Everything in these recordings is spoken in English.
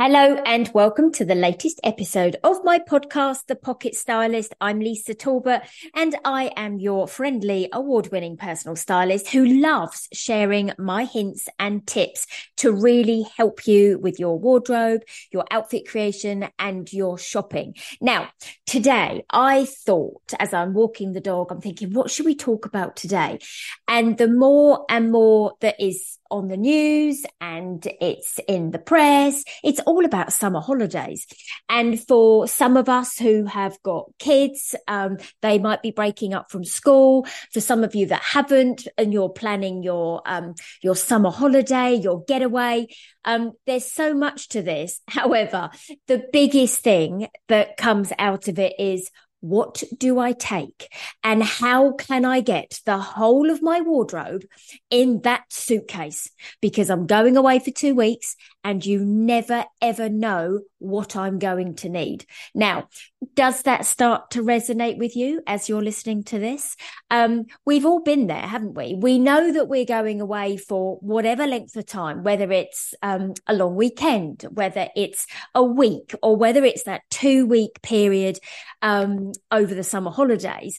Hello and welcome to the latest episode of my podcast, The Pocket Stylist. I'm Lisa Talbot and I am your friendly award winning personal stylist who loves sharing my hints and tips to really help you with your wardrobe, your outfit creation and your shopping. Now, today I thought as I'm walking the dog, I'm thinking, what should we talk about today? And the more and more that is on the news and it's in the press. It's all about summer holidays. And for some of us who have got kids, um, they might be breaking up from school. For some of you that haven't and you're planning your, um, your summer holiday, your getaway, um, there's so much to this. However, the biggest thing that comes out of it is what do I take? And how can I get the whole of my wardrobe in that suitcase? Because I'm going away for two weeks and you never ever know what I'm going to need. Now, does that start to resonate with you as you're listening to this? Um, we've all been there, haven't we? We know that we're going away for whatever length of time, whether it's um, a long weekend, whether it's a week, or whether it's that two week period um, over the summer holidays.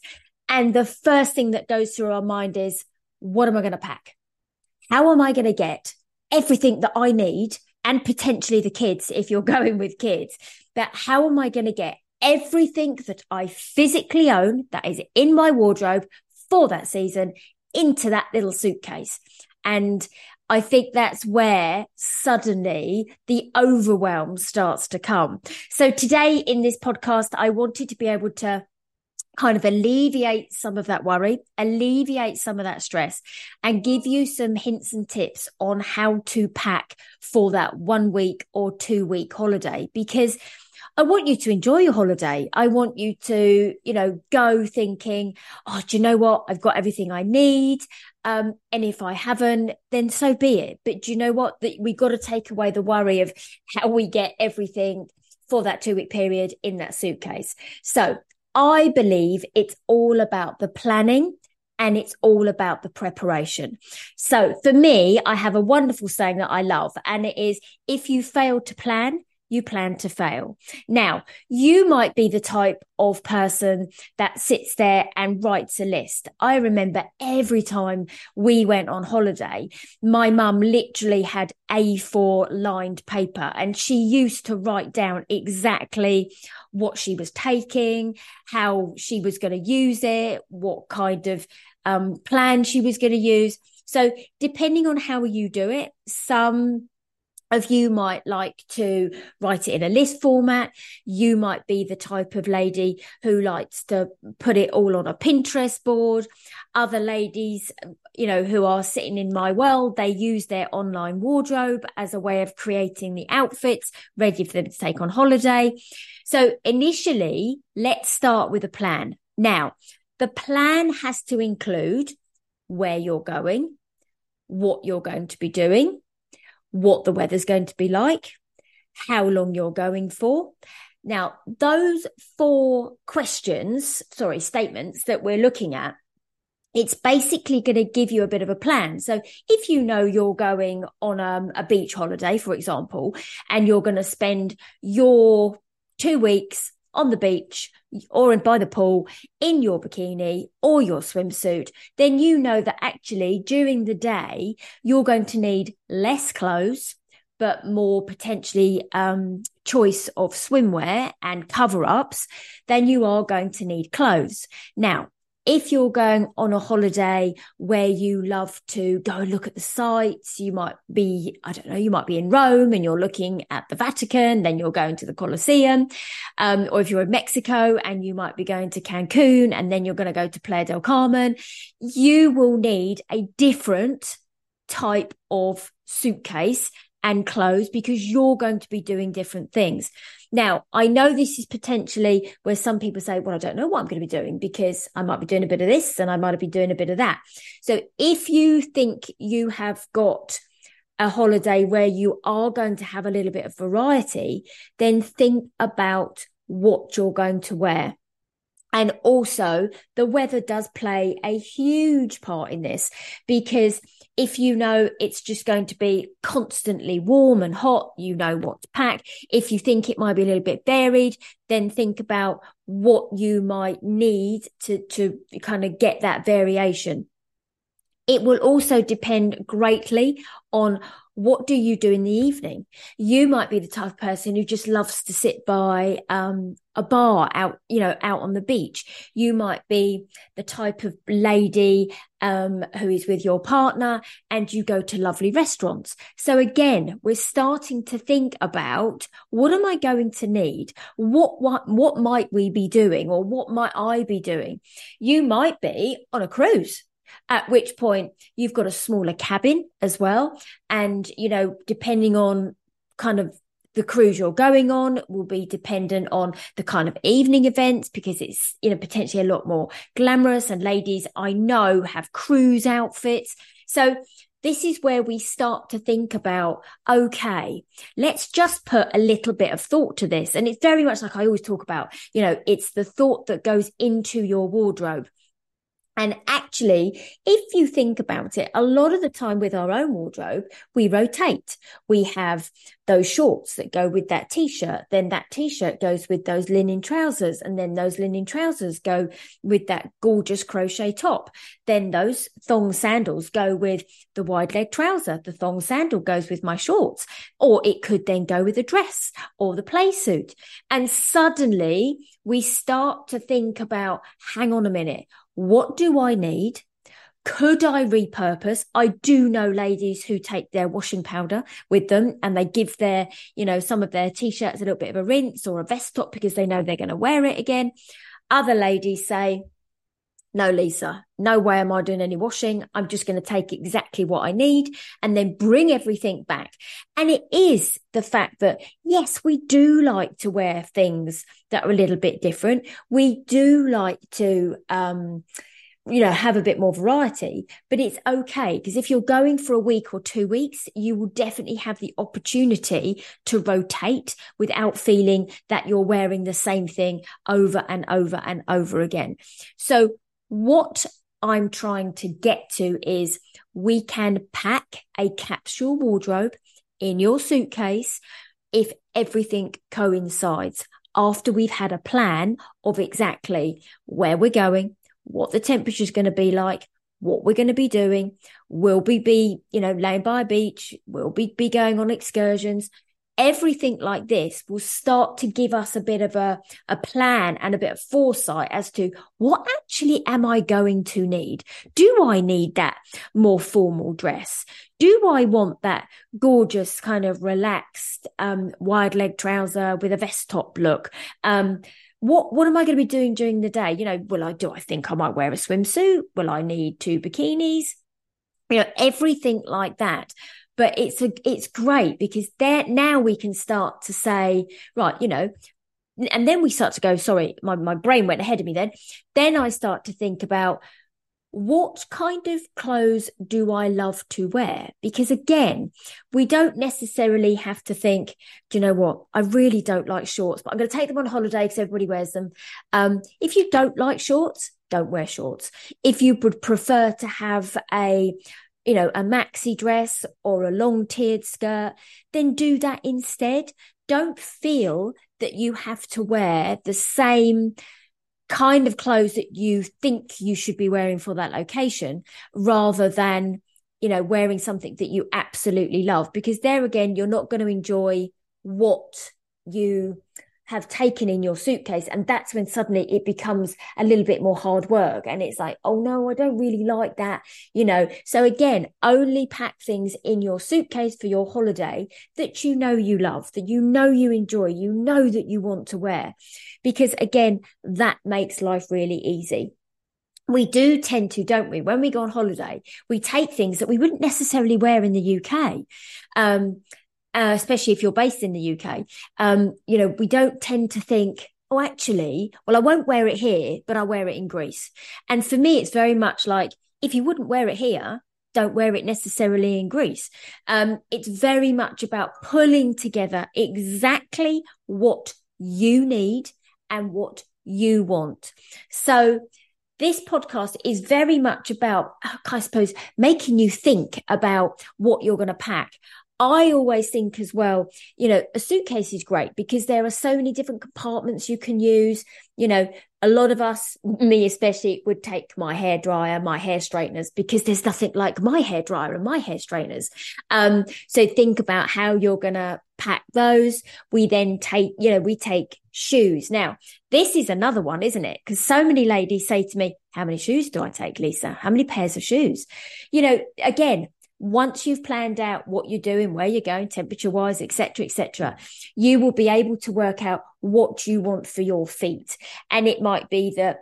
And the first thing that goes through our mind is, what am I going to pack? How am I going to get everything that I need and potentially the kids if you're going with kids. But how am I going to get everything that I physically own that is in my wardrobe for that season into that little suitcase? And I think that's where suddenly the overwhelm starts to come. So today in this podcast, I wanted to be able to kind of alleviate some of that worry, alleviate some of that stress, and give you some hints and tips on how to pack for that one week or two week holiday. Because I want you to enjoy your holiday. I want you to, you know, go thinking, oh, do you know what? I've got everything I need. Um, and if I haven't, then so be it. But do you know what? That we got to take away the worry of how we get everything for that two week period in that suitcase. So I believe it's all about the planning and it's all about the preparation. So for me, I have a wonderful saying that I love, and it is if you fail to plan, you plan to fail. Now, you might be the type of person that sits there and writes a list. I remember every time we went on holiday, my mum literally had A4 lined paper and she used to write down exactly what she was taking, how she was going to use it, what kind of um, plan she was going to use. So depending on how you do it, some of you might like to write it in a list format. You might be the type of lady who likes to put it all on a Pinterest board. Other ladies, you know, who are sitting in my world, they use their online wardrobe as a way of creating the outfits ready for them to take on holiday. So initially, let's start with a plan. Now, the plan has to include where you're going, what you're going to be doing, what the weather's going to be like, how long you're going for. Now, those four questions, sorry, statements that we're looking at, it's basically going to give you a bit of a plan. So if you know you're going on um, a beach holiday, for example, and you're going to spend your two weeks on the beach or by the pool in your bikini or your swimsuit, then you know that actually during the day, you're going to need less clothes, but more potentially um, choice of swimwear and cover ups than you are going to need clothes. Now, if you're going on a holiday where you love to go look at the sites, you might be, I don't know, you might be in Rome and you're looking at the Vatican, then you're going to the Colosseum. Um, or if you're in Mexico and you might be going to Cancun and then you're going to go to Playa del Carmen, you will need a different type of suitcase and clothes because you're going to be doing different things. Now, I know this is potentially where some people say, well, I don't know what I'm going to be doing because I might be doing a bit of this and I might be doing a bit of that. So if you think you have got a holiday where you are going to have a little bit of variety, then think about what you're going to wear. And also, the weather does play a huge part in this because if you know it's just going to be constantly warm and hot, you know what to pack. If you think it might be a little bit varied, then think about what you might need to, to kind of get that variation. It will also depend greatly on what do you do in the evening? You might be the type of person who just loves to sit by um, a bar out, you know, out on the beach. You might be the type of lady um, who is with your partner and you go to lovely restaurants. So again, we're starting to think about what am I going to need? What, what, what might we be doing or what might I be doing? You might be on a cruise at which point you've got a smaller cabin as well. And, you know, depending on kind of the cruise you're going on will be dependent on the kind of evening events because it's you know potentially a lot more glamorous and ladies i know have cruise outfits. So this is where we start to think about okay let's just put a little bit of thought to this. And it's very much like i always talk about you know it's the thought that goes into your wardrobe and actually, if you think about it, a lot of the time with our own wardrobe, we rotate. We have those shorts that go with that t-shirt. Then that t-shirt goes with those linen trousers. And then those linen trousers go with that gorgeous crochet top. Then those thong sandals go with the wide leg trouser. The thong sandal goes with my shorts, or it could then go with a dress or the play suit. And suddenly we start to think about, hang on a minute what do I need? Could I repurpose? I do know ladies who take their washing powder with them and they give their, you know, some of their t-shirts a little bit of a rinse or a vest top because they know they're going to wear it again. Other ladies say, no, Lisa, no way am I doing any washing. I'm just going to take exactly what I need and then bring everything back. And it is the fact that, yes, we do like to wear things that are a little bit different. We do like to, um, you know, have a bit more variety, but it's okay because if you're going for a week or two weeks, you will definitely have the opportunity to rotate without feeling that you're wearing the same thing over and over and over again. So what I'm trying to get to is we can pack a capsule wardrobe in your suitcase if everything coincides after we've had a plan of exactly where we're going, what the temperature is going to be like, what we're going to be doing. Will we be, you know, laying by a beach? Will we be going on excursions? Everything like this will start to give us a bit of a, a plan and a bit of foresight as to what actually am I going to need? Do I need that more formal dress? Do I want that gorgeous kind of relaxed, um, wide leg trouser with a vest top look? Um, what what am I going to be doing during the day? You know, will I do I think I might wear a swimsuit? Will I need two bikinis? You know, everything like that but it's a it's great because there now we can start to say right you know and then we start to go sorry my, my brain went ahead of me then then i start to think about what kind of clothes do I love to wear? Because again, we don't necessarily have to think, do you know what? I really don't like shorts, but I'm going to take them on holiday because everybody wears them. Um, if you don't like shorts, don't wear shorts. If you would prefer to have a you know, a maxi dress or a long tiered skirt, then do that instead. Don't feel that you have to wear the same kind of clothes that you think you should be wearing for that location rather than, you know, wearing something that you absolutely love. Because there again, you're not going to enjoy what you have taken in your suitcase. And that's when suddenly it becomes a little bit more hard work. And it's like, oh no, I don't really like that, you know. So again, only pack things in your suitcase for your holiday that you know you love, that you know you enjoy, you know that you want to wear. Because again, that makes life really easy we do tend to, don't we? When we go on holiday, we take things that we wouldn't necessarily wear in the UK. Um, uh, especially if you're based in the UK, um, you know, we don't tend to think, oh, actually, well, I won't wear it here, but I'll wear it in Greece. And for me, it's very much like if you wouldn't wear it here, don't wear it necessarily in Greece. Um, it's very much about pulling together exactly what you need and what you want. So, this podcast is very much about, I suppose, making you think about what you're going to pack. I always think as well, you know, a suitcase is great because there are so many different compartments you can use. You know, a lot of us, me especially, would take my hair dryer, my hair straighteners, because there's nothing like my hair dryer and my hair straighteners. Um, so think about how you're going to pack those. We then take, you know, we take shoes. Now, this is another one, isn't it? Because so many ladies say to me, how many shoes do I take, Lisa? How many pairs of shoes? You know, again, once you've planned out what you're doing, where you're going, temperature wise, etc., etc., you will be able to work out what you want for your feet. And it might be that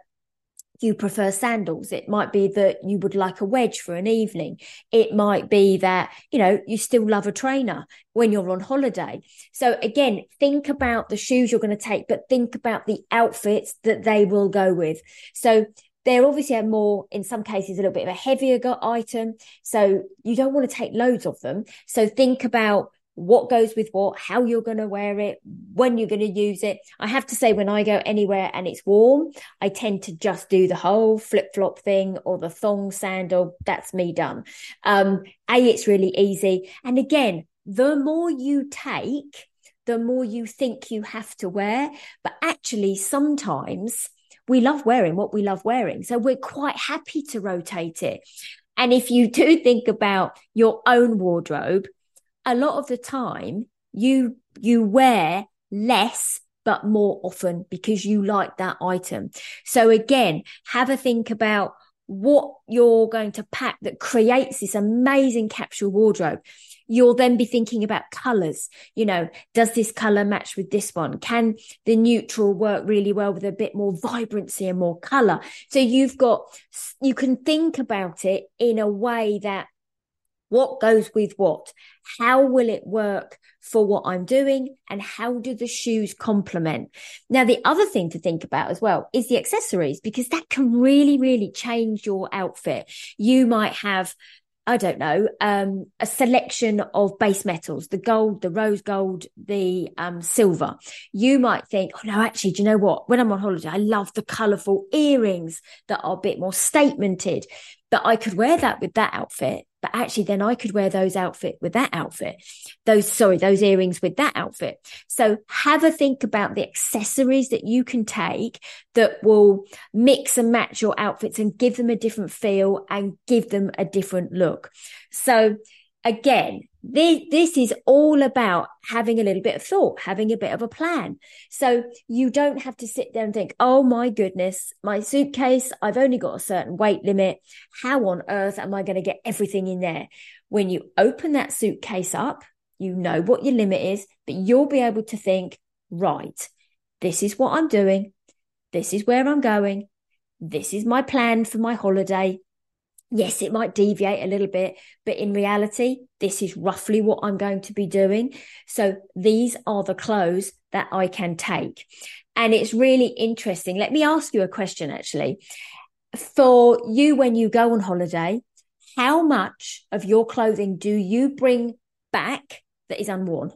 you prefer sandals. It might be that you would like a wedge for an evening. It might be that, you know, you still love a trainer when you're on holiday. So again, think about the shoes you're going to take, but think about the outfits that they will go with. So they're obviously a more, in some cases, a little bit of a heavier item. So you don't want to take loads of them. So think about what goes with what, how you're going to wear it, when you're going to use it. I have to say, when I go anywhere and it's warm, I tend to just do the whole flip flop thing or the thong sandal. That's me done. Um, a, it's really easy. And again, the more you take, the more you think you have to wear. But actually, sometimes we love wearing what we love wearing. So we're quite happy to rotate it. And if you do think about your own wardrobe, a lot of the time you you wear less but more often because you like that item. So again, have a think about what you're going to pack that creates this amazing capsule wardrobe you'll then be thinking about colors. You know, does this color match with this one? Can the neutral work really well with a bit more vibrancy and more color? So you've got, you can think about it in a way that what goes with what? How will it work for what I'm doing? And how do the shoes complement? Now, the other thing to think about as well is the accessories, because that can really, really change your outfit. You might have I don't know, um, a selection of base metals, the gold, the rose gold, the um, silver. You might think, oh no, actually, do you know what? When I'm on holiday, I love the colourful earrings that are a bit more statemented that I could wear that with that outfit, but actually then I could wear those outfit with that outfit, those, sorry, those earrings with that outfit. So have a think about the accessories that you can take that will mix and match your outfits and give them a different feel and give them a different look. So again, this, this is all about having a little bit of thought, having a bit of a plan. So you don't have to sit there and think, oh my goodness, my suitcase, I've only got a certain weight limit. How on earth am I going to get everything in there? When you open that suitcase up, you know what your limit is, but you'll be able to think, right, this is what I'm doing. This is where I'm going. This is my plan for my holiday yes, it might deviate a little bit, but in reality, this is roughly what I'm going to be doing. So these are the clothes that I can take. And it's really interesting. Let me ask you a question actually. For you, when you go on holiday, how much of your clothing do you bring back that is unworn?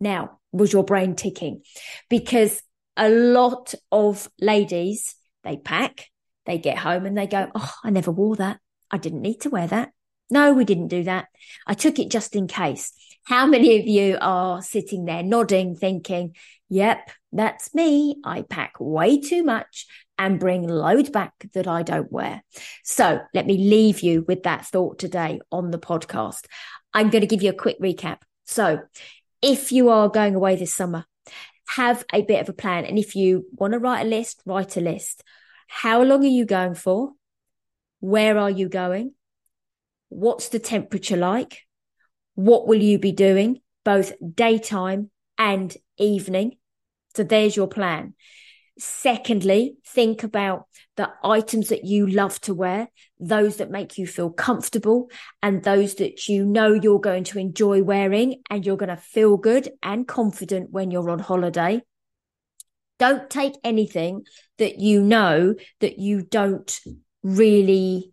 Now, was your brain ticking? Because a lot of ladies, they pack, they get home and they go, Oh, I never wore that. I didn't need to wear that. No, we didn't do that. I took it just in case. How many of you are sitting there nodding, thinking, Yep, that's me. I pack way too much and bring load back that I don't wear. So let me leave you with that thought today on the podcast. I'm going to give you a quick recap. So if you are going away this summer, have a bit of a plan. And if you want to write a list, write a list. How long are you going for? Where are you going? What's the temperature like? What will you be doing both daytime and evening? So there's your plan. Secondly, think about the items that you love to wear, those that make you feel comfortable and those that you know you're going to enjoy wearing and you're going to feel good and confident when you're on holiday. Don't take anything that you know that you don't really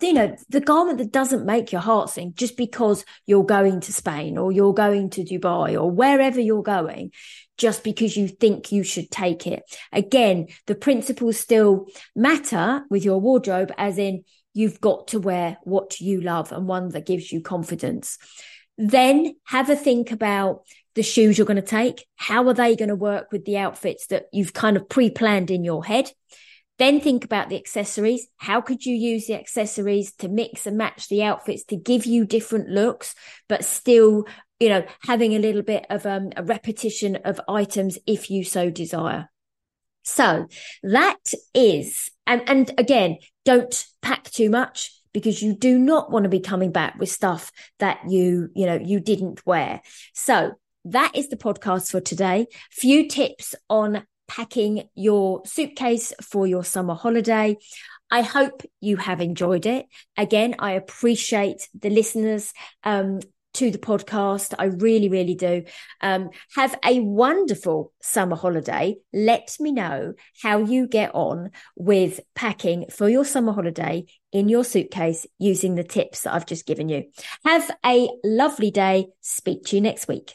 you know, the garment that doesn't make your heart sing just because you're going to Spain or you're going to Dubai or wherever you're going, just because you think you should take it. Again, the principles still matter with your wardrobe, as in you've got to wear what you love and one that gives you confidence. Then have a think about the shoes you're going to take. How are they going to work with the outfits that you've kind of pre planned in your head? Then think about the accessories. How could you use the accessories to mix and match the outfits to give you different looks, but still, you know, having a little bit of um, a repetition of items if you so desire. So that is, and, and again, don't pack too much because you do not want to be coming back with stuff that you, you know, you didn't wear. So that is the podcast for today. Few tips on packing your suitcase for your summer holiday. I hope you have enjoyed it. Again, I appreciate the listeners um, to the podcast. I really, really do. Um, have a wonderful summer holiday. Let me know how you get on with packing for your summer holiday in your suitcase using the tips that I've just given you. Have a lovely day. Speak to you next week.